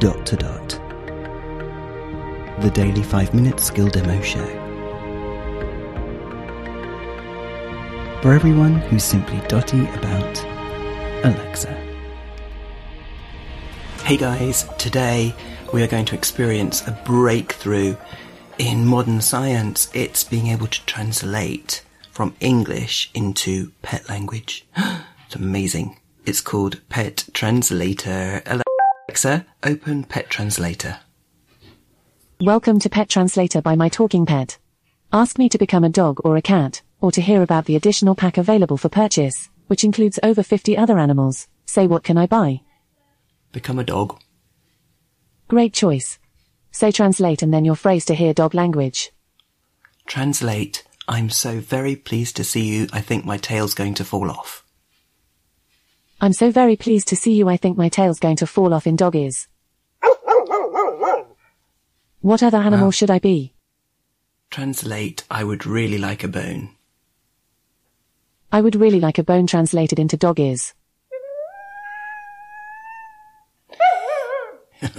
dot to dot. The daily 5 minute skill demo show. For everyone who's simply dotty about Alexa. Hey guys, today we are going to experience a breakthrough in modern science. It's being able to translate from English into pet language. it's amazing. It's called Pet Translator. Alexa, open Pet Translator. Welcome to Pet Translator by My Talking Pet. Ask me to become a dog or a cat, or to hear about the additional pack available for purchase, which includes over 50 other animals. Say what can I buy? Become a dog. Great choice. Say translate and then your phrase to hear dog language. Translate. I'm so very pleased to see you. I think my tail's going to fall off. I'm so very pleased to see you. I think my tail's going to fall off in dog ears. What other animal Wow. should I be? Translate. I would really like a bone. I would really like a bone translated into dog ears.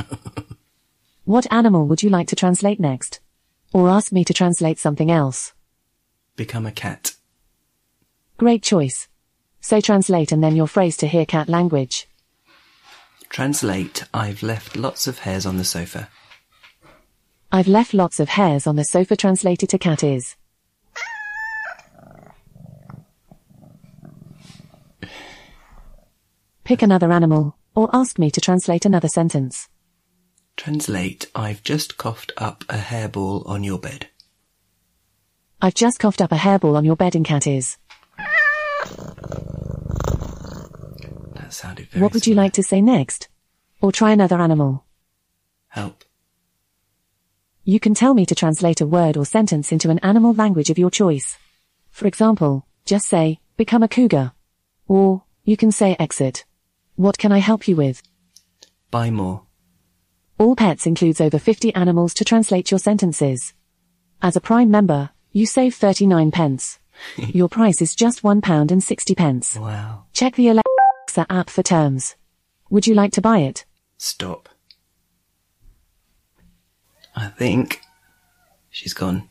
what animal would you like to translate next? Or ask me to translate something else? Become a cat. Great choice. Say translate and then your phrase to hear cat language. Translate. I've left lots of hairs on the sofa. I've left lots of hairs on the sofa translated to cat is. Pick another animal, or ask me to translate another sentence. Translate. I've just coughed up a hairball on your bed. I've just coughed up a hairball on your bed in cat ears. That sounded very What would you like to say next? Or try another animal. Help. You can tell me to translate a word or sentence into an animal language of your choice. For example, just say, become a cougar. Or, you can say exit. What can I help you with? Buy more. All Pets includes over 50 animals to translate your sentences. As a Prime member, you save 39 pence. your price is just one pound and 60 pence. Wow. Check the Alexa app for terms. Would you like to buy it? Stop. I think she's gone.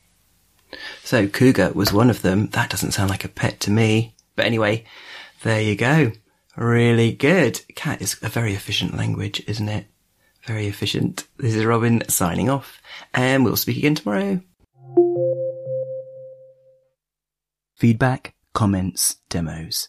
So cougar was one of them. That doesn't sound like a pet to me. But anyway, there you go. Really good. Cat is a very efficient language, isn't it? Very efficient. This is Robin signing off, and we'll speak again tomorrow. Feedback, comments, demos.